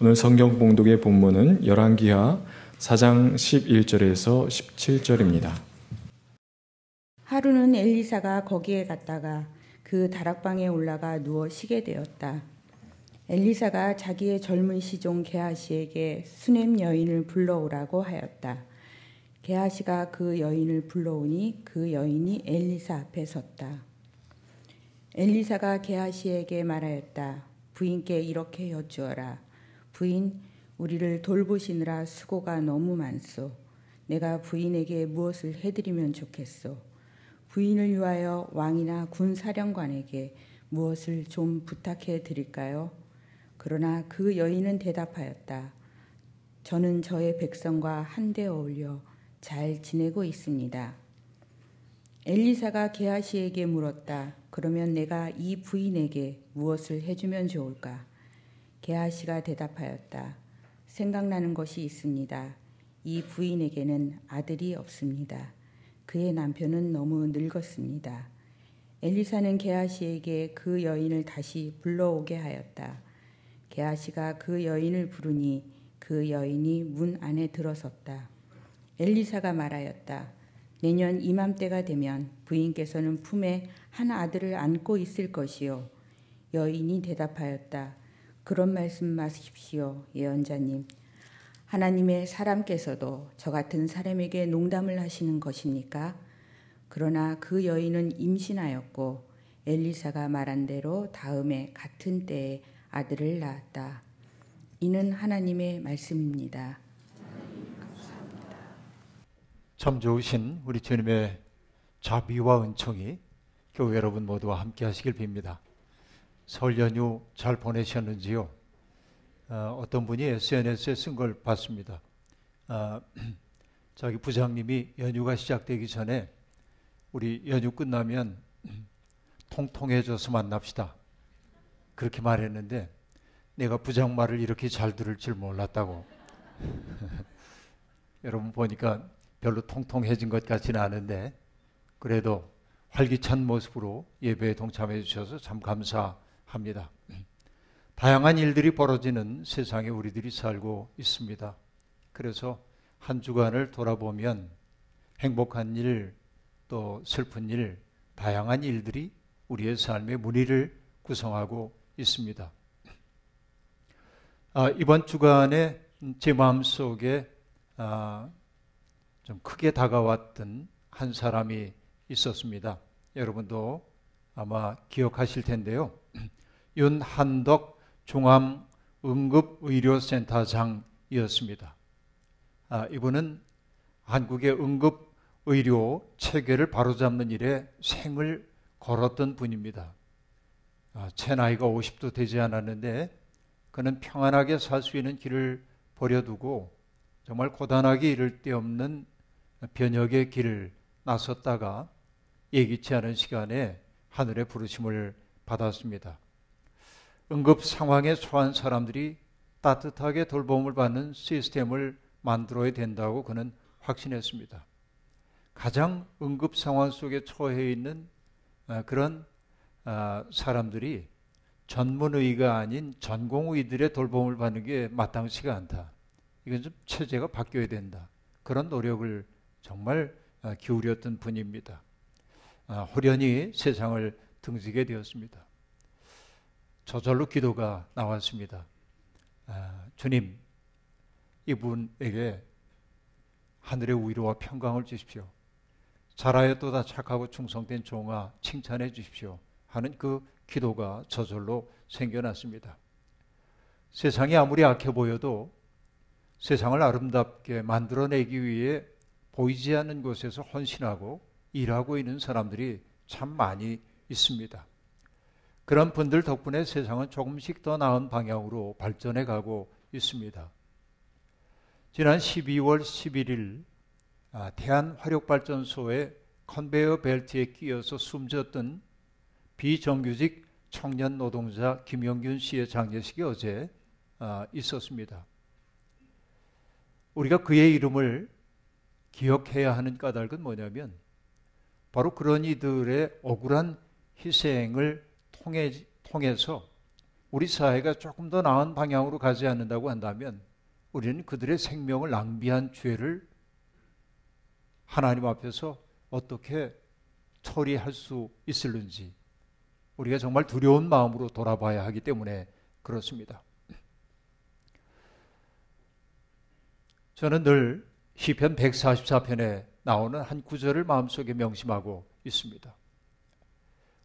오늘 성경 봉독의 본문은 열왕기하 4장 11절에서 17절입니다. 하루는 엘리사가 거기에 갔다가 그 다락방에 올라가 누워 쉬게 되었다. 엘리사가 자기의 젊은 시종 게하시에게 수넴 여인을 불러오라고 하였다. 게하시가 그 여인을 불러오니 그 여인이 엘리사 앞에 섰다. 엘리사가 게하시에게 말하였다. 부인께 이렇게 여쭈어라. 부인, 우리를 돌보시느라 수고가 너무 많소. 내가 부인에게 무엇을 해드리면 좋겠소. 부인을 위하여 왕이나 군 사령관에게 무엇을 좀 부탁해 드릴까요? 그러나 그 여인은 대답하였다. 저는 저의 백성과 한데 어울려 잘 지내고 있습니다. 엘리사가 게하시에게 물었다. 그러면 내가 이 부인에게 무엇을 해주면 좋을까? 게하시가 대답하였다. 생각나는 것이 있습니다. 이 부인에게는 아들이 없습니다. 그의 남편은 너무 늙었습니다. 엘리사는 게하시에게 그 여인을 다시 불러오게 하였다. 게하시가 그 여인을 부르니 그 여인이 문 안에 들어섰다. 엘리사가 말하였다. 내년 이맘때가 되면 부인께서는 품에 한 아들을 안고 있을 것이요. 여인이 대답하였다. 그런 말씀 마십시오, 예언자님. 하나님의 사람께서도 저 같은 사람에게 농담을 하시는 것입니까? 그러나 그 여인은 임신하였고 엘리사가 말한 대로 다음에 같은 때에 아들을 낳았다. 이는 하나님의 말씀입니다. 참 좋으신 우리 주님의 자비와 은총이 교회 여러분 모두와 함께 하시길 빕니다. 설 연휴 잘 보내셨는지요? 어, 떤 분이 SNS에 쓴 걸 봤습니다. 어, 자기 부장님이 연휴가 시작되기 전에 우리 연휴 끝나면 통통해져서 만납시다. 그렇게 말했는데 내가 부장 말을 이렇게 잘 들을 줄 몰랐다고. 여러분 보니까 별로 통통해진 것 같지는 않은데 그래도 활기찬 모습으로 예배에 동참해 주셔서 참 감사 합니다. 다양한 일들이 벌어지는 세상에 우리들이 살고 있습니다. 그래서 한 주간을 돌아보면 행복한 일, 또 슬픈 일, 다양한 일들이 우리의 삶의 무늬를 구성하고 있습니다. 아, 이번 주간에 제 마음속에 아, 좀 크게 다가왔던 한 사람이 있었습니다. 여러분도 아마 기억하실 텐데요. 윤한덕 종암응급의료센터장이었습니다. 아, 이분은 한국의 응급의료 체계를 바로잡는 일에 생을 걸었던 분입니다. 아, 제 나이가 50도 되지 않았는데 그는 평안하게 살 수 있는 길을 버려두고 정말 고단하게 이를 데 없는 변혁의 길을 나섰다가 예기치 않은 시간에 하늘의 부르심을 받았습니다. 응급 상황에 처한 사람들이 따뜻하게 돌봄을 받는 시스템을 만들어야 된다고 그는 확신했습니다. 가장 응급 상황 속에 처해 있는 아, 그런 아, 사람들이 전문의가 아닌 전공의들의 돌봄을 받는 게 마땅치가 않다. 이건 좀 체제가 바뀌어야 된다. 그런 노력을 정말 아, 기울였던 분입니다. 호련히 세상을 등지게 되었습니다. 저절로 기도가 나왔습니다. 아, 주님, 이분에게 하늘의 위로와 평강을 주십시오. 잘하였도다 착하고 충성된 종아 칭찬해 주십시오. 하는 그 기도가 저절로 생겨났습니다. 세상이 아무리 악해 보여도 세상을 아름답게 만들어내기 위해 보이지 않는 곳에서 헌신하고 일하고 있는 사람들이 참 많이 있습니다. 그런 분들 덕분에 세상은 조금씩 더 나은 방향으로 발전해 가고 있습니다. 지난 12월 11일 아, 대한화력발전소의 컨베이어 벨트에 끼어서 숨졌던 비정규직 청년 노동자 김영균 씨의 장례식이 어제 아, 있었습니다. 우리가 그의 이름을 기억해야 하는 까닭은 뭐냐면 바로 그런 이들의 억울한 희생을 통해, 통해서 우리 사회가 조금 더 나은 방향으로 가지 않는다고 한다면 우리는 그들의 생명을 낭비한 죄를 하나님 앞에서 어떻게 처리할 수 있을는지 우리가 정말 두려운 마음으로 돌아봐야 하기 때문에 그렇습니다. 저는 늘 시편 144편에 나오는 한 구절을 마음속에 명심하고 있습니다.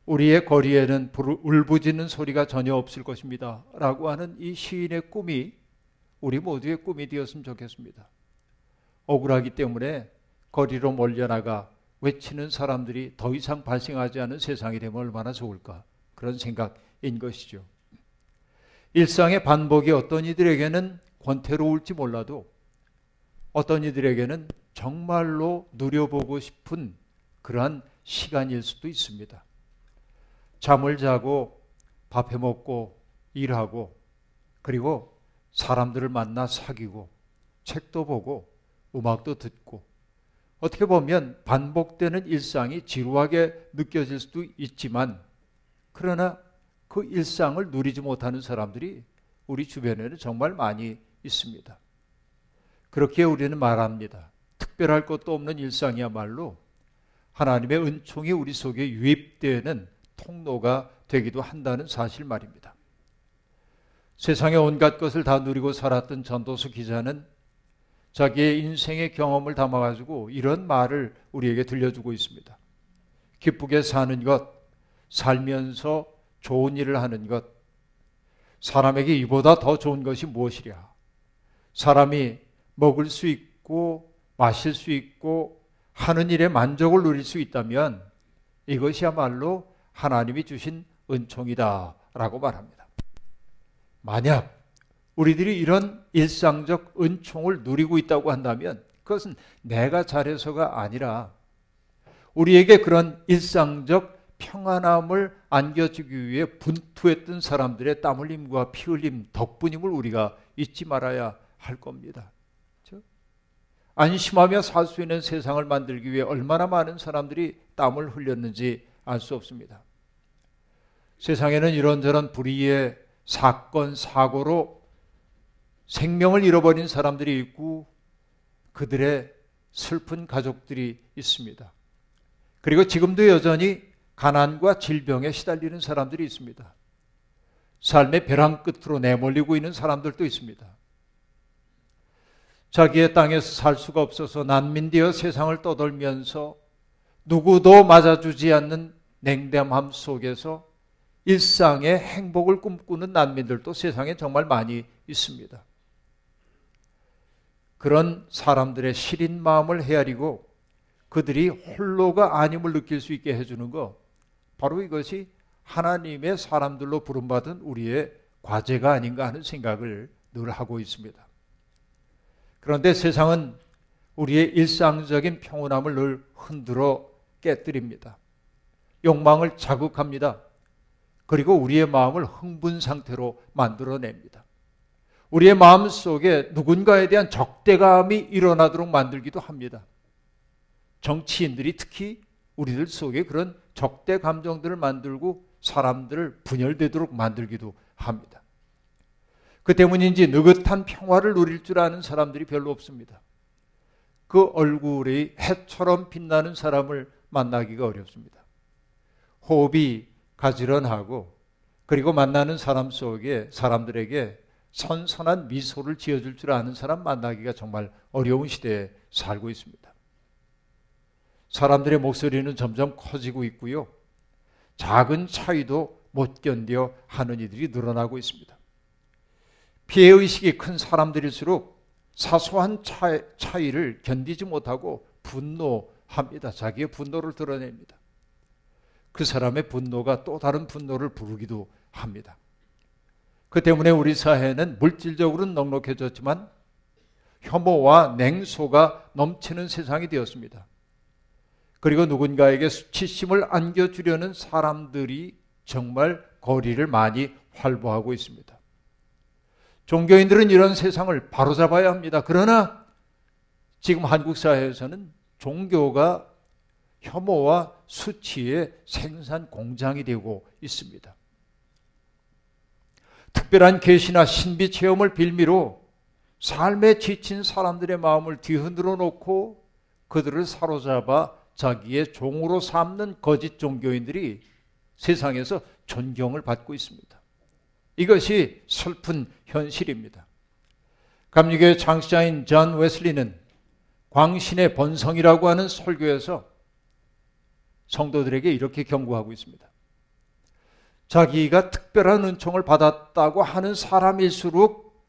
우리의 거리에는 울부짖는 소리가 전혀 없을 것입니다. 라고 하는 이 시인의 꿈이 우리 모두의 꿈이 되었으면 좋겠습니다. 억울하기 때문에 거리로 몰려나가 외치는 사람들이 더 이상 발생하지 않은 세상이 되면 얼마나 좋을까 그런 생각인 것이죠. 일상의 반복이 어떤 이들에게는 권태로울지 몰라도 어떤 이들에게는 정말로 누려보고 싶은 그러한 시간일 수도 있습니다. 잠을 자고 밥해 먹고 일하고 그리고 사람들을 만나 사귀고 책도 보고 음악도 듣고 어떻게 보면 반복되는 일상이 지루하게 느껴질 수도 있지만 그러나 그 일상을 누리지 못하는 사람들이 우리 주변에는 정말 많이 있습니다. 그렇게 우리는 말합니다. 특별할 것도 없는 일상이야말로 하나님의 은총이 우리 속에 유입되는 통로가 되기도 한다는 사실 말입니다. 세상의 온갖 것을 다 누리고 살았던 전도수 기자는 자기의 인생의 경험을 담아가지고 이런 말을 우리에게 들려주고 있습니다. 기쁘게 사는 것, 살면서 좋은 일을 하는 것, 사람에게 이보다 더 좋은 것이 무엇이랴? 사람이 먹을 수 있고 마실 수 있고 하는 일에 만족을 누릴 수 있다면 이것이야말로 하나님이 주신 은총이다라고 말합니다. 만약 우리들이 이런 일상적 은총을 누리고 있다고 한다면 그것은 내가 잘해서가 아니라 우리에게 그런 일상적 평안함을 안겨주기 위해 분투했던 사람들의 땀 흘림과 피 흘림 덕분임을 우리가 잊지 말아야 할 겁니다. 안심하며 살 수 있는 세상을 만들기 위해 얼마나 많은 사람들이 땀을 흘렸는지 알 수 없습니다. 세상에는 이런저런 불의의 사건, 사고로 생명을 잃어버린 사람들이 있고 그들의 슬픈 가족들이 있습니다. 그리고 지금도 여전히 가난과 질병에 시달리는 사람들이 있습니다. 삶의 벼랑 끝으로 내몰리고 있는 사람들도 있습니다. 자기의 땅에서 살 수가 없어서 난민되어 세상을 떠돌면서 누구도 맞아주지 않는 냉담함 속에서 일상의 행복을 꿈꾸는 난민들도 세상에 정말 많이 있습니다. 그런 사람들의 시린 마음을 헤아리고 그들이 홀로가 아님을 느낄 수 있게 해주는 것, 바로 이것이 하나님의 사람들로 부름받은 우리의 과제가 아닌가 하는 생각을 늘 하고 있습니다. 그런데 세상은 우리의 일상적인 평온함을 늘 흔들어 깨뜨립니다. 욕망을 자극합니다. 그리고 우리의 마음을 흥분 상태로 만들어냅니다. 우리의 마음 속에 누군가에 대한 적대감이 일어나도록 만들기도 합니다. 정치인들이 특히 우리들 속에 그런 적대 감정들을 만들고 사람들을 분열되도록 만들기도 합니다. 그 때문인지 느긋한 평화를 누릴 줄 아는 사람들이 별로 없습니다. 그 얼굴이 해처럼 빛나는 사람을 만나기가 어렵습니다. 호흡이 가지런하고 그리고 만나는 사람 속에 사람들에게 선선한 미소를 지어줄 줄 아는 사람 만나기가 정말 어려운 시대에 살고 있습니다. 사람들의 목소리는 점점 커지고 있고요. 작은 차이도 못 견뎌 하는 이들이 늘어나고 있습니다. 피해의식이 큰 사람들일수록 사소한 차이, 를 견디지 못하고 분노 합니다. 자기의 분노를 드러냅니다. 그 사람의 분노가 또 다른 분노를 부르기도 합니다. 그 때문에 우리 사회는 물질적으로는 넉넉해졌지만 혐오와 냉소가 넘치는 세상이 되었습니다. 그리고 누군가에게 수치심을 안겨주려는 사람들이 정말 거리를 많이 활보하고 있습니다. 종교인들은 이런 세상을 바로잡아야 합니다. 그러나 지금 한국 사회에서는 종교가 혐오와 수치의 생산 공장이 되고 있습니다. 특별한 계시나 신비 체험을 빌미로 삶에 지친 사람들의 마음을 뒤흔들어 놓고 그들을 사로잡아 자기의 종으로 삼는 거짓 종교인들이 세상에서 존경을 받고 있습니다. 이것이 슬픈 현실입니다. 감리교의 창시자인 존 웨슬리는 광신의 번성이라고 하는 설교에서 성도들에게 이렇게 경고하고 있습니다. 자기가 특별한 은총을 받았다고 하는 사람일수록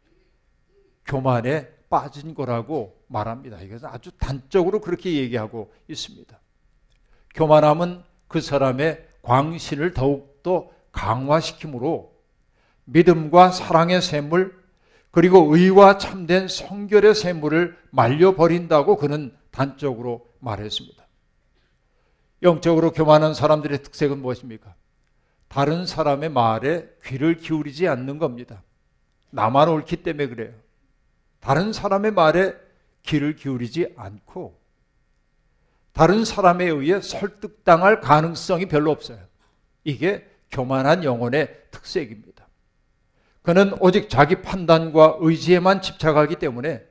교만에 빠진 거라고 말합니다. 이것은 아주 단적으로 그렇게 얘기하고 있습니다. 교만함은 그 사람의 광신을 더욱더 강화시키므로 믿음과 사랑의 샘물 그리고 의와 참된 성결의 샘물을 말려버린다고 그는 단적으로 말했습니다. 영적으로 교만한 사람들의 특색은 무엇입니까? 다른 사람의 말에 귀를 기울이지 않는 겁니다. 나만 옳기 때문에 그래요. 다른 사람의 말에 귀를 기울이지 않고 다른 사람에 의해 설득당할 가능성이 별로 없어요. 이게 교만한 영혼의 특색입니다. 그는 오직 자기 판단과 의지에만 집착하기 때문에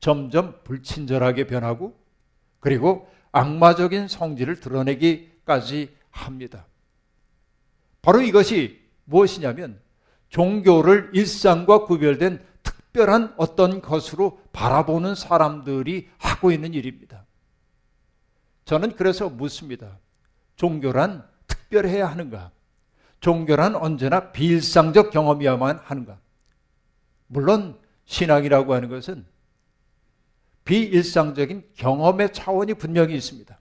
점점 불친절하게 변하고 그리고 악마적인 성질을 드러내기까지 합니다. 바로 이것이 무엇이냐면 종교를 일상과 구별된 특별한 어떤 것으로 바라보는 사람들이 하고 있는 일입니다. 저는 그래서 묻습니다. 종교란 특별해야 하는가? 종교란 언제나 비일상적 경험이야만 하는가? 물론 신앙이라고 하는 것은 비일상적인 경험의 차원이 분명히 있습니다.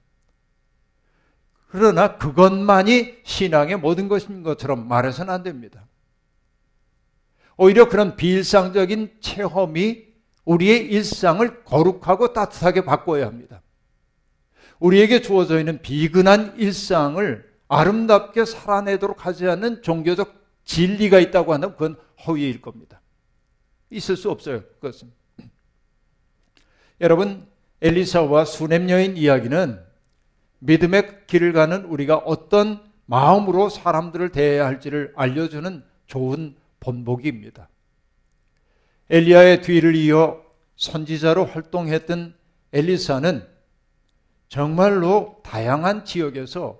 그러나 그것만이 신앙의 모든 것인 것처럼 말해서는 안 됩니다. 오히려 그런 비일상적인 체험이 우리의 일상을 거룩하고 따뜻하게 바꿔야 합니다. 우리에게 주어져 있는 비근한 일상을 아름답게 살아내도록 하지 않는 종교적 진리가 있다고 한다면 그건 허위일 겁니다. 있을 수 없어요. 그것은. 여러분, 엘리사와 수냄 여인 이야기는 믿음의 길을 가는 우리가 어떤 마음으로 사람들을 대해야 할지를 알려주는 좋은 본보기입니다. 엘리야의 뒤를 이어 선지자로 활동했던 엘리사는 정말로 다양한 지역에서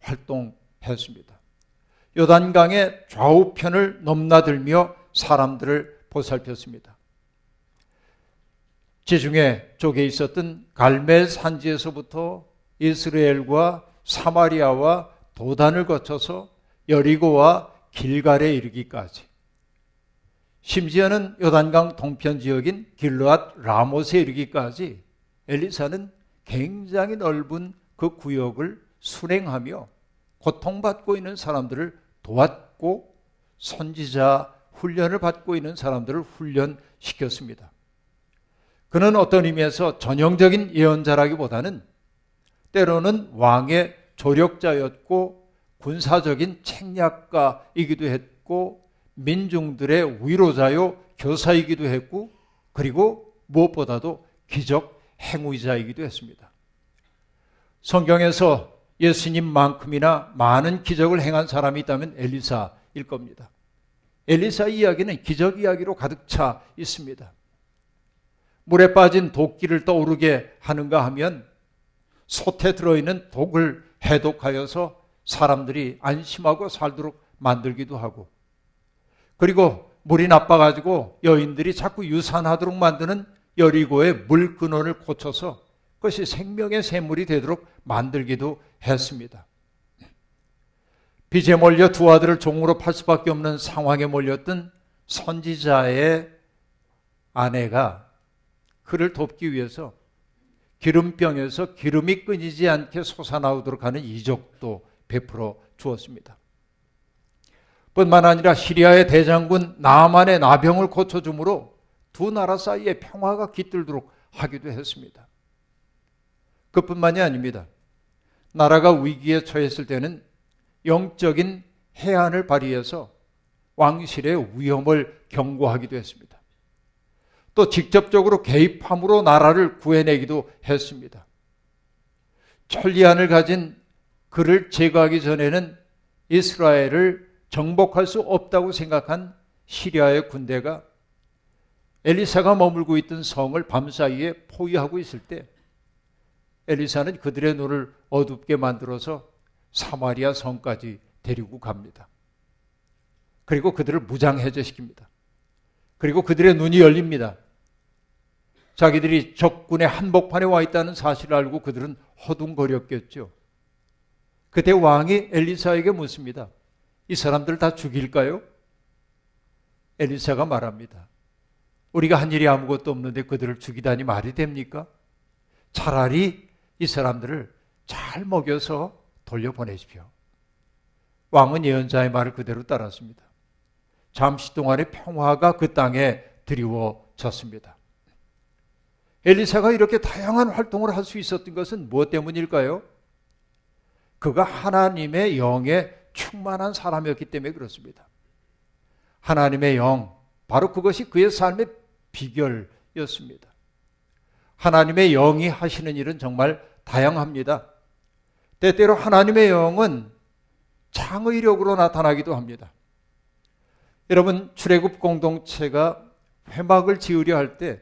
활동했습니다. 요단강의 좌우편을 넘나들며 사람들을 보살폈습니다. 지중해 쪽에 있었던 갈멜 산지에서부터 이스라엘과 사마리아와 도단을 거쳐서 여리고와 길갈에 이르기까지 심지어는 요단강 동편 지역인 길르앗 라못에 이르기까지 엘리사는 굉장히 넓은 그 구역을 순행하며 고통받고 있는 사람들을 도왔고 선지자 훈련을 받고 있는 사람들을 훈련시켰습니다. 그는 어떤 의미에서 전형적인 예언자라기보다는 때로는 왕의 조력자였고 군사적인 책략가이기도 했고 민중들의 위로자요 교사이기도 했고 그리고 무엇보다도 기적 행위자이기도 했습니다. 성경에서 예수님만큼이나 많은 기적을 행한 사람이 있다면 엘리사일 겁니다. 엘리사 이야기는 기적 이야기로 가득 차 있습니다. 물에 빠진 도끼를 떠오르게 하는가 하면 솥에 들어있는 독을 해독하여서 사람들이 안심하고 살도록 만들기도 하고 그리고 물이 나빠가지고 여인들이 자꾸 유산하도록 만드는 여리고의 물 근원을 고쳐서 그것이 생명의 샘물이 되도록 만들기도 했습니다. 빚에 몰려 두 아들을 종으로 팔 수밖에 없는 상황에 몰렸던 선지자의 아내가 그를 돕기 위해서 기름병에서 기름이 끊이지 않게 솟아나오도록 하는 이적도 베풀어 주었습니다. 뿐만 아니라 시리아의 대장군 나만의 나병을 고쳐주므로 두 나라 사이에 평화가 깃들도록 하기도 했습니다. 그뿐만이 아닙니다. 나라가 위기에 처했을 때는 영적인 해안을 발휘해서 왕실의 위험을 경고하기도 했습니다. 또 직접적으로 개입함으로 나라를 구해내기도 했습니다. 천리안을 가진 그를 제거하기 전에는 이스라엘을 정복할 수 없다고 생각한 시리아의 군대가 엘리사가 머물고 있던 성을 밤사이에 포위하고 있을 때 엘리사는 그들의 눈을 어둡게 만들어서 사마리아 성까지 데리고 갑니다. 그리고 그들을 무장해제시킵니다. 그리고 그들의 눈이 열립니다. 자기들이 적군의 한복판에 와 있다는 사실을 알고 그들은 허둥거렸겠죠. 그때 왕이 엘리사에게 묻습니다. 이 사람들 다 죽일까요? 엘리사가 말합니다. 우리가 한 일이 아무것도 없는데 그들을 죽이다니 말이 됩니까? 차라리 이 사람들을 잘 먹여서 돌려보내십시오. 왕은 예언자의 말을 그대로 따랐습니다. 잠시 동안의 평화가 그 땅에 드리워졌습니다. 엘리사가 이렇게 다양한 활동을 할 수 있었던 것은 무엇 때문일까요? 그가 하나님의 영에 충만한 사람이었기 때문에 그렇습니다. 하나님의 영, 바로 그것이 그의 삶의 비결이었습니다. 하나님의 영이 하시는 일은 정말 다양합니다. 때때로 하나님의 영은 창의력으로 나타나기도 합니다. 여러분, 출애굽 공동체가 회막을 지으려 할 때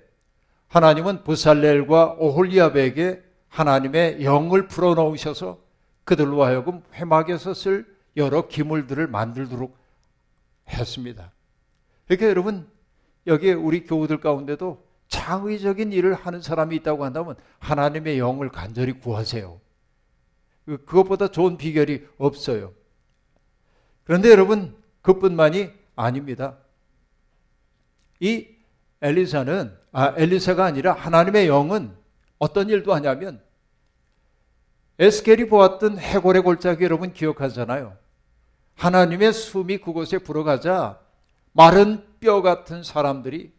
하나님은 부살렐과 오홀리압에게 하나님의 영을 불어넣으셔서 그들로 하여금 회막에서 쓸 여러 기물들을 만들도록 했습니다. 그러니까 여러분, 여기에 우리 교우들 가운데도 창의적인 일을 하는 사람이 있다고 한다면 하나님의 영을 간절히 구하세요. 그, 그것보다 좋은 비결이 없어요. 그런데 여러분, 그뿐만이 아닙니다. 이 엘리사는, 아, 엘리사가 아니라 하나님의 영은 어떤 일도 하냐면 에스겔이 보았던 해골의 골짜기 여러분 기억하잖아요. 하나님의 숨이 그곳에 불어가자 마른 뼈 같은 사람들이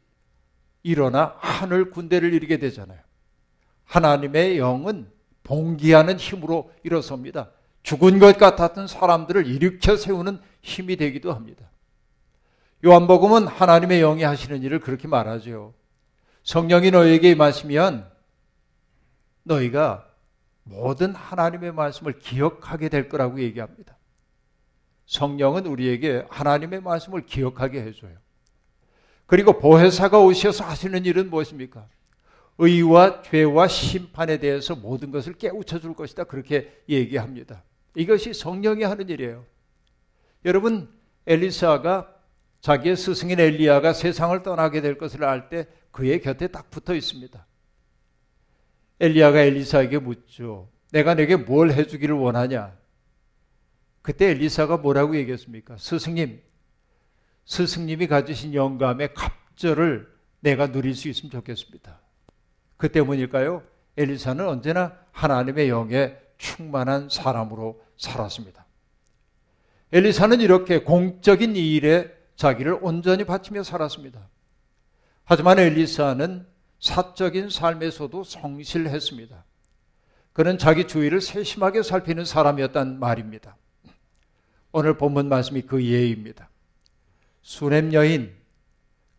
일어나 하늘 군대를 이루게 되잖아요. 하나님의 영은 봉기하는 힘으로 일어섭니다. 죽은 것 같았던 사람들을 일으켜 세우는 힘이 되기도 합니다. 요한복음은 하나님의 영이 하시는 일을 그렇게 말하죠. 성령이 너에게 임하시면 너희가 모든 하나님의 말씀을 기억하게 될 거라고 얘기합니다. 성령은 우리에게 하나님의 말씀을 기억하게 해줘요. 그리고 보혜사가 오셔서 하시는 일은 무엇입니까? 의와 죄와 심판에 대해서 모든 것을 깨우쳐 줄 것이다. 그렇게 얘기합니다. 이것이 성령이 하는 일이에요. 여러분, 엘리사가 자기의 스승인 엘리야가 세상을 떠나게 될 것을 알 때 그의 곁에 딱 붙어 있습니다. 엘리야가 엘리사에게 묻죠. 내가 내게 뭘 해주기를 원하냐? 그때 엘리사가 뭐라고 얘기했습니까? 스승님, 스승님이 가지신 영감의 갑절을 내가 누릴 수 있으면 좋겠습니다. 그 때문일까요? 엘리사는 언제나 하나님의 영에 충만한 사람으로 살았습니다. 엘리사는 이렇게 공적인 일에 자기를 온전히 바치며 살았습니다. 하지만 엘리사는 사적인 삶에서도 성실했습니다. 그는 자기 주위를 세심하게 살피는 사람이었단 말입니다. 오늘 본문 말씀이 그 예입니다. 수냄 여인,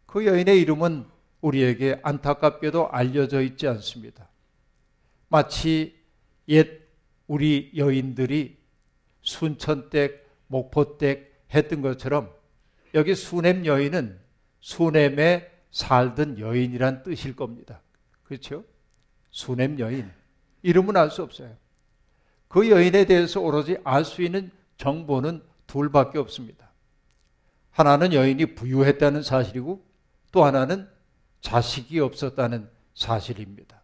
그 여인의 이름은 우리에게 안타깝게도 알려져 있지 않습니다. 마치 옛 우리 여인들이 순천댁, 목포댁 했던 것처럼 여기 수냄 여인은 수냄에 살던 여인이란 뜻일 겁니다. 그렇죠? 수냄 여인. 이름은 알 수 없어요. 그 여인에 대해서 오로지 알 수 있는 정보는 둘밖에 없습니다. 하나는 여인이 부유했다는 사실이고 또 하나는 자식이 없었다는 사실입니다.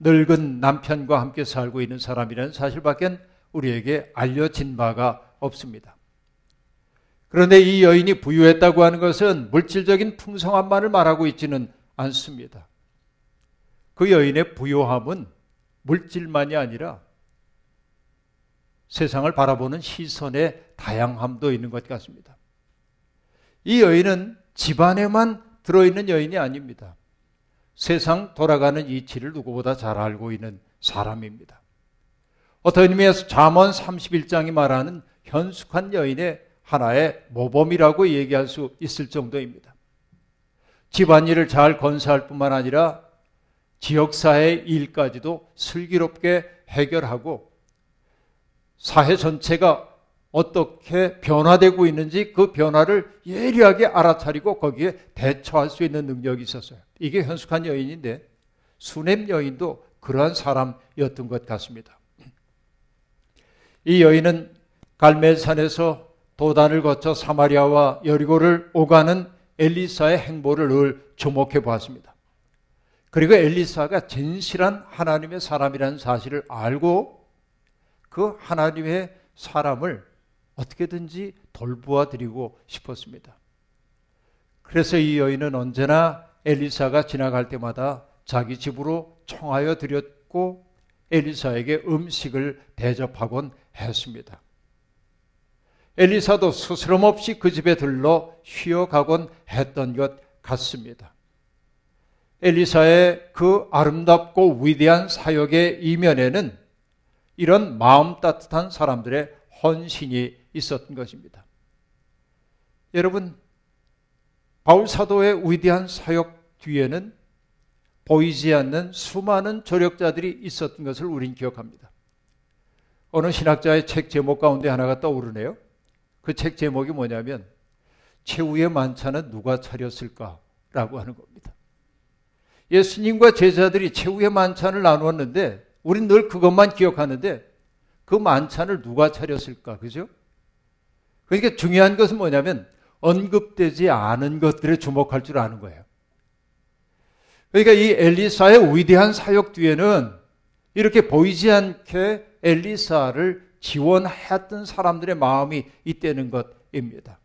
늙은 남편과 함께 살고 있는 사람이라는 사실밖엔 우리에게 알려진 바가 없습니다. 그런데 이 여인이 부유했다고 하는 것은 물질적인 풍성함만을 말하고 있지는 않습니다. 그 여인의 부유함은 물질만이 아니라 세상을 바라보는 시선의 다양함도 있는 것 같습니다. 이 여인은 집안에만 들어있는 여인이 아닙니다. 세상 돌아가는 이치를 누구보다 잘 알고 있는 사람입니다. 어떤 의미에서 잠언 31장이 말하는 현숙한 여인의 하나의 모범이라고 얘기할 수 있을 정도입니다. 집안일을 잘 건사할 뿐만 아니라 지역사회 일까지도 슬기롭게 해결하고 사회 전체가 어떻게 변화되고 있는지 그 변화를 예리하게 알아차리고 거기에 대처할 수 있는 능력이 있었어요. 이게 현숙한 여인인데 수냄 여인도 그러한 사람이었던 것 같습니다. 이 여인은 갈멜산에서 도단을 거쳐 사마리아와 여리고를 오가는 엘리사의 행보를 늘 주목해 보았습니다. 그리고 엘리사가 진실한 하나님의 사람이라는 사실을 알고 그 하나님의 사람을 어떻게든지 돌보아 드리고 싶었습니다. 그래서 이 여인은 언제나 엘리사가 지나갈 때마다 자기 집으로 청하여 드렸고 엘리사에게 음식을 대접하곤 했습니다. 엘리사도 스스럼 없이 그 집에 들러 쉬어가곤 했던 것 같습니다. 엘리사의 그 아름답고 위대한 사역의 이면에는 이런 마음 따뜻한 사람들의 헌신이 있었던 것입니다. 여러분, 바울 사도의 위대한 사역 뒤에는 보이지 않는 수많은 조력자들이 있었던 것을 우린 기억합니다. 어느 신학자의 책 제목 가운데 하나가 떠오르네요. 그 책 제목이 뭐냐면 최후의 만찬은 누가 차렸을까라고 하는 겁니다. 예수님과 제자들이 최후의 만찬을 나누었는데 우린 늘 그것만 기억하는데 그 만찬을 누가 차렸을까? 그죠? 그러니까 중요한 것은 뭐냐면 언급되지 않은 것들에 주목할 줄 아는 거예요. 그러니까 이 엘리사의 위대한 사역 뒤에는 이렇게 보이지 않게 엘리사를 지원했던 사람들의 마음이 있다는 것입니다.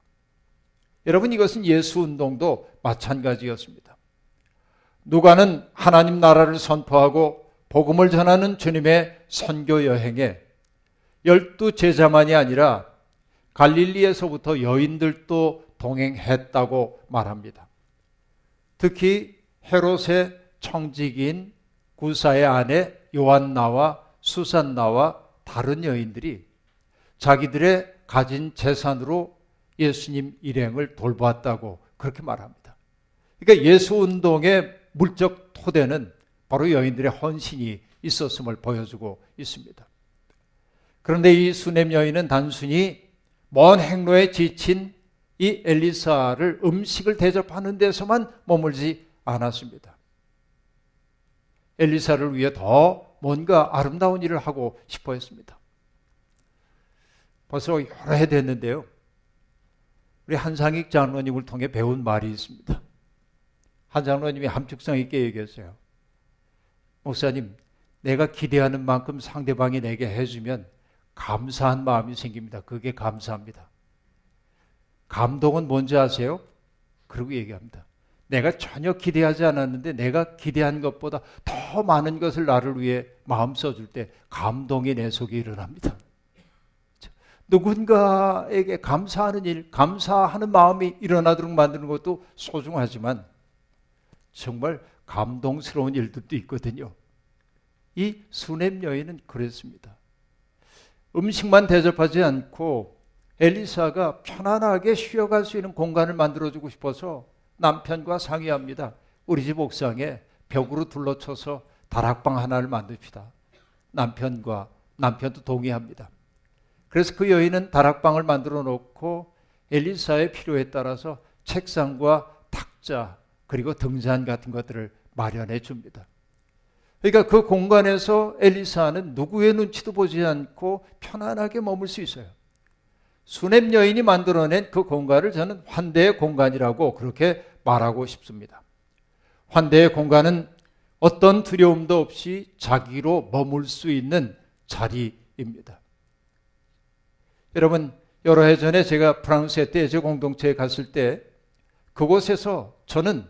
여러분 이것은 예수 운동도 마찬가지였습니다. 누가는 하나님 나라를 선포하고 복음을 전하는 주님의 선교 여행에 열두 제자만이 아니라 갈릴리에서부터 여인들도 동행했다고 말합니다. 특히 헤롯의 청직인 구사의 아내 요한나와 수산나와 다른 여인들이 자기들의 가진 재산으로 예수님 일행을 돌보았다고 그렇게 말합니다. 그러니까 예수 운동의 물적 토대는 바로 여인들의 헌신이 있었음을 보여주고 있습니다. 그런데 이 수냄 여인은 단순히 먼 행로에 지친 이 엘리사를 음식을 대접하는 데서만 머물지 않았습니다. 엘리사를 위해 더 뭔가 아름다운 일을 하고 싶어 했습니다. 벌써 여러 해 됐는데요. 우리 한상익 장로님을 통해 배운 말이 있습니다. 한 장로님이 함축성 있게 얘기했어요. 목사님, 내가 기대하는 만큼 상대방이 내게 해주면 감사한 마음이 생깁니다. 그게 감사합니다. 감동은 뭔지 아세요? 그러고 얘기합니다. 내가 전혀 기대하지 않았는데 내가 기대한 것보다 더 많은 것을 나를 위해 마음 써줄 때 감동이 내 속에 일어납니다. 누군가에게 감사하는 일, 감사하는 마음이 일어나도록 만드는 것도 소중하지만 정말 감동스러운 일들도 있거든요. 이 수냄 여인은 그랬습니다. 음식만 대접하지 않고 엘리사가 편안하게 쉬어갈 수 있는 공간을 만들어주고 싶어서 남편과 상의합니다. 우리 집 옥상에 벽으로 둘러쳐서 다락방 하나를 만듭시다. 남편과 남편도 동의합니다. 그래서 그 여인은 다락방을 만들어 놓고 엘리사의 필요에 따라서 책상과 탁자 그리고 등잔 같은 것들을 마련해 줍니다. 그러니까 그 공간에서 엘리사는 누구의 눈치도 보지 않고 편안하게 머물 수 있어요. 수냄 여인이 만들어낸 그 공간을 저는 환대의 공간이라고 그렇게 말하고 싶습니다. 환대의 공간은 어떤 두려움도 없이 자기로 머물 수 있는 자리입니다. 여러분, 여러 해 전에 제가 프랑스에 떼제 공동체에 갔을 때 그곳에서 저는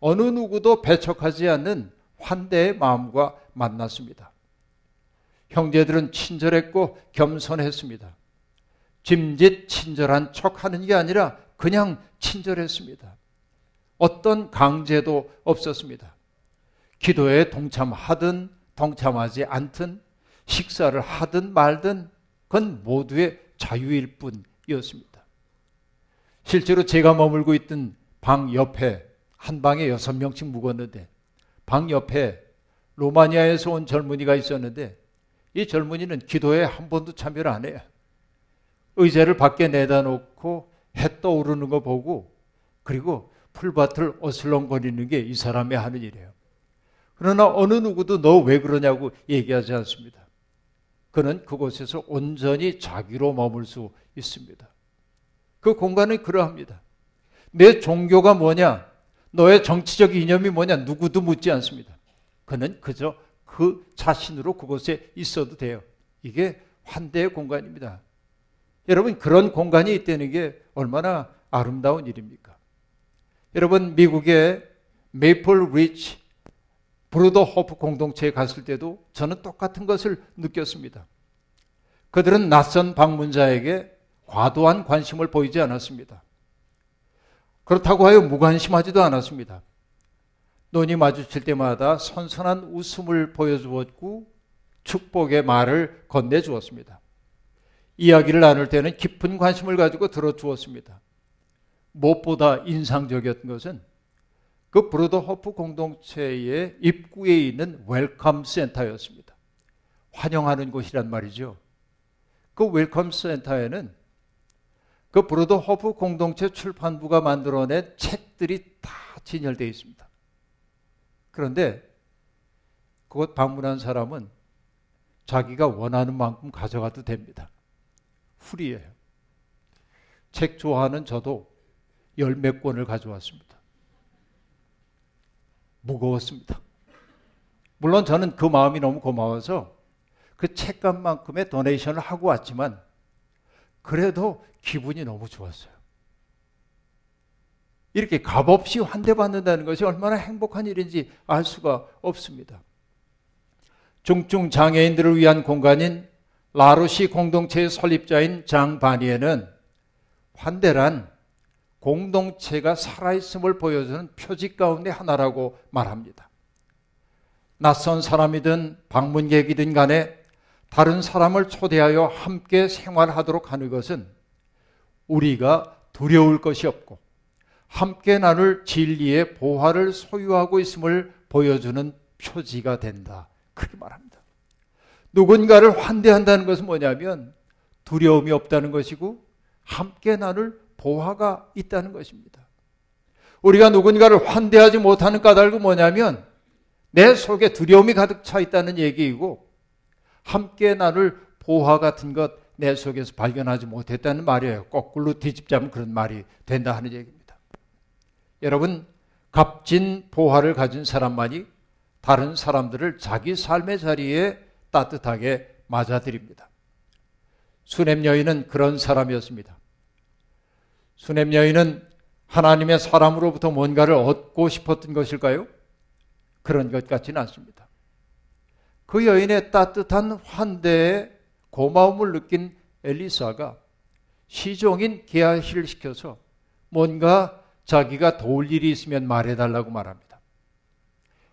어느 누구도 배척하지 않는 환대의 마음과 만났습니다. 형제들은 친절했고 겸손했습니다. 짐짓 친절한 척 하는 게 아니라 그냥 친절했습니다. 어떤 강제도 없었습니다. 기도에 동참하든 동참하지 않든 식사를 하든 말든 그건 모두의 자유일 뿐이었습니다. 실제로 제가 머물고 있던 방 옆에 한 방에 여섯 명씩 묵었는데 방 옆에 로마니아에서 온 젊은이가 있었는데 이 젊은이는 기도에 한 번도 참여를 안 해요. 의자를 밖에 내다 놓고 해 떠오르는 거 보고 그리고 풀밭을 어슬렁거리는 게 이 사람이 하는 일이에요. 그러나 어느 누구도 너 왜 그러냐고 얘기하지 않습니다. 그는 그곳에서 온전히 자기로 머물 수 있습니다. 그 공간은 그러합니다. 내 종교가 뭐냐? 너의 정치적 이념이 뭐냐? 누구도 묻지 않습니다. 그는 그저 그 자신으로 그곳에 있어도 돼요. 이게 환대의 공간입니다. 여러분, 그런 공간이 있다는 게 얼마나 아름다운 일입니까? 여러분, 미국의 메이플 리치 브루더 호프 공동체에 갔을 때도 저는 똑같은 것을 느꼈습니다. 그들은 낯선 방문자에게 과도한 관심을 보이지 않았습니다. 그렇다고 하여 무관심하지도 않았습니다. 눈이 마주칠 때마다 선선한 웃음을 보여주었고 축복의 말을 건네주었습니다. 이야기를 나눌 때는 깊은 관심을 가지고 들어주었습니다. 무엇보다 인상적이었던 것은 그 브루더호프 공동체의 입구에 있는 welcome center였습니다. 환영하는 곳이란 말이죠. 그 welcome center에는 그 호프 공동체 출판부가 만들어낸 책들이 다 진열되어 있습니다. 그런데 그곳 방문한 사람은 자기가 원하는 만큼 가져가도 됩니다. 풀이에요. 책 좋아하는 저도 열 몇 권을 가져왔습니다. 무거웠습니다. 물론 저는 그 마음이 너무 고마워서 그 책값만큼의 도네이션을 하고 왔지만 그래도 기분이 너무 좋았어요. 이렇게 값없이 환대받는다는 것이 얼마나 행복한 일인지 알 수가 없습니다. 중증 장애인들을 위한 공간인 라루시 공동체의 설립자인 장 바니에는 환대란 공동체가 살아있음을 보여주는 표지 가운데 하나라고 말합니다. 낯선 사람이든 방문객이든 간에 다른 사람을 초대하여 함께 생활하도록 하는 것은 우리가 두려울 것이 없고 함께 나눌 진리의 보화를 소유하고 있음을 보여주는 표지가 된다. 그렇게 말합니다. 누군가를 환대한다는 것은 뭐냐면 두려움이 없다는 것이고 함께 나눌 보화가 있다는 것입니다. 우리가 누군가를 환대하지 못하는 까닭은 뭐냐면 내 속에 두려움이 가득 차 있다는 얘기이고 함께 나눌 보화 같은 것 내 속에서 발견하지 못했다는 말이에요. 거꾸로 뒤집자면 그런 말이 된다 하는 얘기입니다. 여러분, 값진 보화를 가진 사람만이 다른 사람들을 자기 삶의 자리에 따뜻하게 맞아들입니다. 수냄 여인은 그런 사람이었습니다. 수냄 여인은 하나님의 사람으로부터 뭔가를 얻고 싶었던 것일까요? 그런 것 같지는 않습니다. 그 여인의 따뜻한 환대에 고마움을 느낀 엘리사가 시종인 게하시를 시켜서 뭔가 자기가 도울 일이 있으면 말해달라고 말합니다.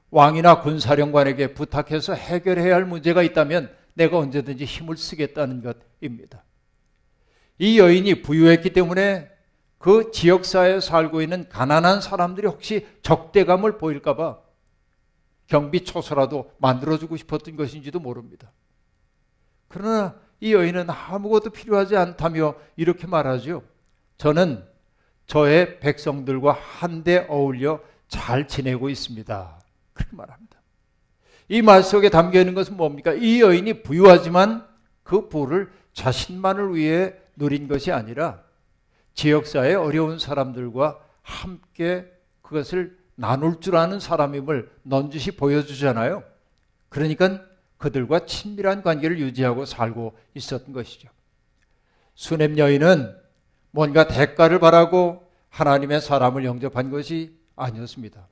왕이나 군사령관에게 부탁해서 해결해야 할 문제가 있다면 내가 언제든지 힘을 쓰겠다는 것입니다. 이 여인이 부유했기 때문에 그 지역사회에 살고 있는 가난한 사람들이 혹시 적대감을 보일까봐 경비초소라도 만들어주고 싶었던 것인지도 모릅니다. 그러나 이 여인은 아무것도 필요하지 않다며 이렇게 말하죠. 저는 저의 백성들과 한데 어울려 잘 지내고 있습니다. 그렇게 말합니다. 이 말 속에 담겨 있는 것은 뭡니까? 이 여인이 부유하지만 그 부를 자신만을 위해 누린 것이 아니라 지역사회 어려운 사람들과 함께 그것을 나눌 줄 아는 사람임을 넌지시 보여주잖아요. 그러니까 그들과 친밀한 관계를 유지하고 살고 있었던 것이죠. 수냄 여인은 뭔가 대가를 바라고 하나님의 사람을 영접한 것이 아니었습니다.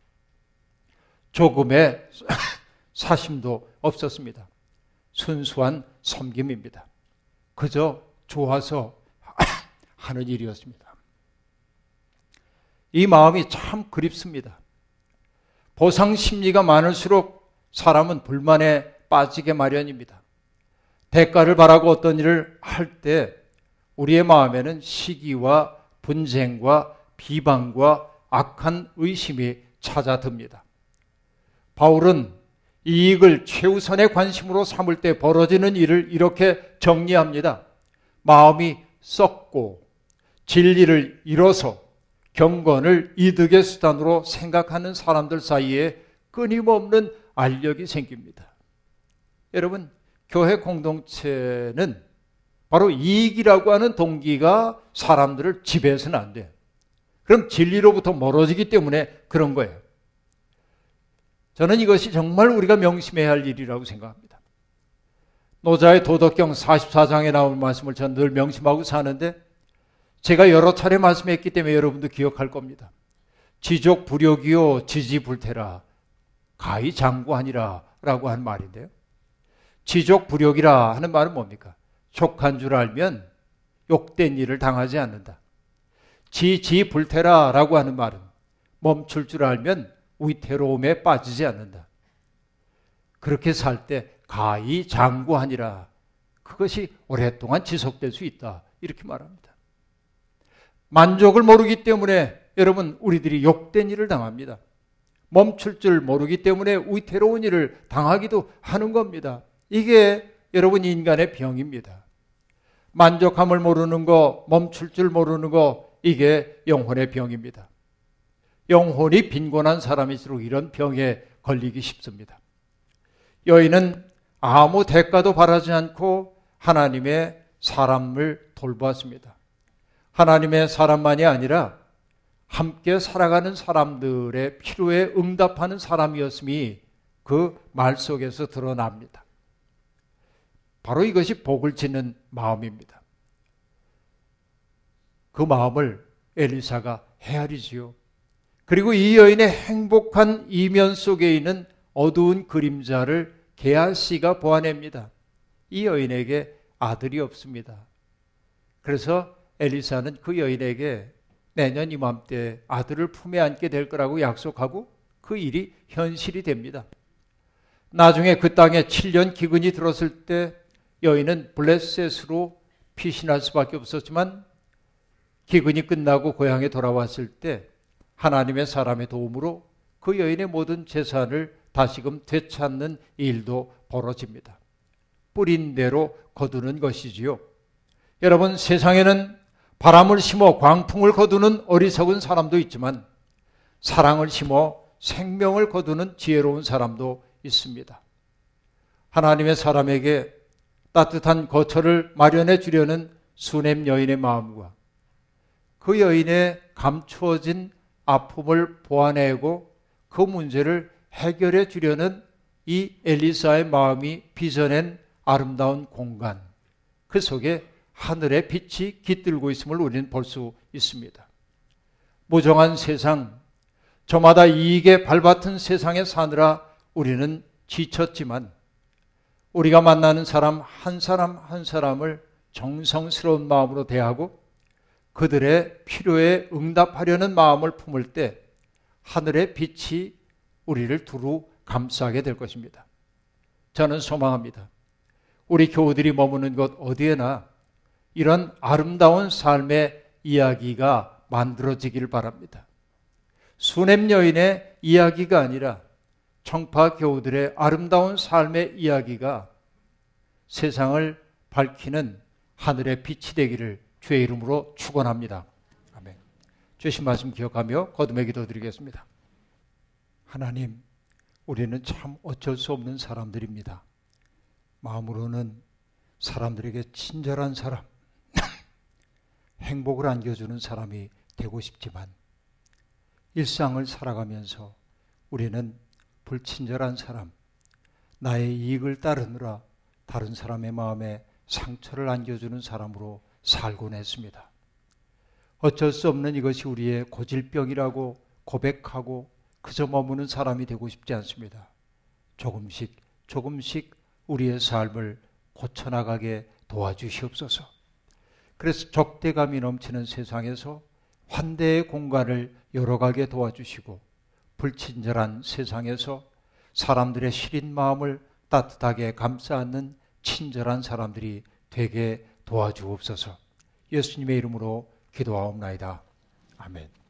조금의 사심도 없었습니다. 순수한 섬김입니다. 그저 좋아서 하는 일이었습니다. 이 마음이 참 그립습니다. 보상 심리가 많을수록 사람은 불만에 빠지게 마련입니다. 대가를 바라고 어떤 일을 할 때 우리의 마음에는 시기와 분쟁과 비방과 악한 의심이 찾아듭니다. 바울은 이익을 최우선의 관심으로 삼을 때 벌어지는 일을 이렇게 정리합니다. 마음이 썩고 진리를 잃어서 경건을 이득의 수단으로 생각하는 사람들 사이에 끊임없는 알력이 생깁니다. 여러분, 교회 공동체는 바로 이익이라고 하는 동기가 사람들을 지배해서는 안 돼요. 그럼 진리로부터 멀어지기 때문에 그런 거예요. 저는 이것이 정말 우리가 명심해야 할 일이라고 생각합니다. 노자의 도덕경 44장에 나온 말씀을 저는 늘 명심하고 사는데 제가 여러 차례 말씀했기 때문에 여러분도 기억할 겁니다. 지족 불욕이요 지지 불태라 가히 장구하니라 라고 하는 말인데요. 지족 불욕이라 하는 말은 뭡니까? 족한 줄 알면 욕된 일을 당하지 않는다. 지지 불태라 라고 하는 말은 멈출 줄 알면 위태로움에 빠지지 않는다. 그렇게 살 때 가히 장구하니라. 그것이 오랫동안 지속될 수 있다. 이렇게 말합니다. 만족을 모르기 때문에 여러분 우리들이 욕된 일을 당합니다. 멈출 줄 모르기 때문에 위태로운 일을 당하기도 하는 겁니다. 이게 여러분 인간의 병입니다. 만족함을 모르는 거, 멈출 줄 모르는 거, 이게 영혼의 병입니다. 영혼이 빈곤한 사람일수록 이런 병에 걸리기 쉽습니다. 여인은 아무 대가도 바라지 않고 하나님의 사람을 돌보았습니다. 하나님의 사람만이 아니라 함께 살아가는 사람들의 필요에 응답하는 사람이었음이 그 말 속에서 드러납니다. 바로 이것이 복을 짓는 마음입니다. 그 마음을 엘리사가 헤아리지요. 그리고 이 여인의 행복한 이면 속에 있는 어두운 그림자를 게하씨가 보아냅니다. 이 여인에게 아들이 없습니다. 그래서 엘리사는 그 여인에게 내년 이맘때 아들을 품에 안게 될 거라고 약속하고 그 일이 현실이 됩니다. 나중에 그 땅에 7년 기근이 들었을 때 여인은 블레셋으로 피신할 수밖에 없었지만 기근이 끝나고 고향에 돌아왔을 때 하나님의 사람의 도움으로 그 여인의 모든 재산을 다시금 되찾는 일도 벌어집니다. 뿌린 대로 거두는 것이지요. 여러분 세상에는 바람을 심어 광풍을 거두는 어리석은 사람도 있지만 사랑을 심어 생명을 거두는 지혜로운 사람도 있습니다. 하나님의 사람에게 따뜻한 거처를 마련해 주려는 수냄 여인의 마음과 그 여인의 감추어진 아픔을 보아내고 그 문제를 해결해 주려는 이 엘리사의 마음이 빚어낸 아름다운 공간 그 속에 하늘의 빛이 깃들고 있음을 우리는 볼 수 있습니다. 무정한 세상, 저마다 이익에 발받은 세상에 사느라 우리는 지쳤지만 우리가 만나는 사람 한 사람 한 사람을 정성스러운 마음으로 대하고 그들의 필요에 응답하려는 마음을 품을 때 하늘의 빛이 우리를 두루 감싸게 될 것입니다. 저는 소망합니다. 우리 교우들이 머무는 곳 어디에나 이런 아름다운 삶의 이야기가 만들어지길 바랍니다. 수냄 여인의 이야기가 아니라 청파 교우들의 아름다운 삶의 이야기가 세상을 밝히는 하늘의 빛이 되기를 주의 이름으로 축원합니다. 아멘. 주신 말씀 기억하며 거듭의 기도 드리겠습니다. 하나님, 우리는 참 어쩔 수 없는 사람들입니다. 마음으로는 사람들에게 친절한 사람, 행복을 안겨주는 사람이 되고 싶지만 일상을 살아가면서 우리는 불친절한 사람, 나의 이익을 따르느라 다른 사람의 마음에 상처를 안겨주는 사람으로 살곤 했습니다. 어쩔 수 없는 이것이 우리의 고질병이라고 고백하고 그저 머무는 사람이 되고 싶지 않습니다. 조금씩 조금씩 우리의 삶을 고쳐나가게 도와주시옵소서. 그래서 적대감이 넘치는 세상에서 환대의 공간을 열어가게 도와주시고 불친절한 세상에서 사람들의 시린 마음을 따뜻하게 감싸 안는 친절한 사람들이 되게 도와주옵소서. 예수님의 이름으로 기도하옵나이다. 아멘.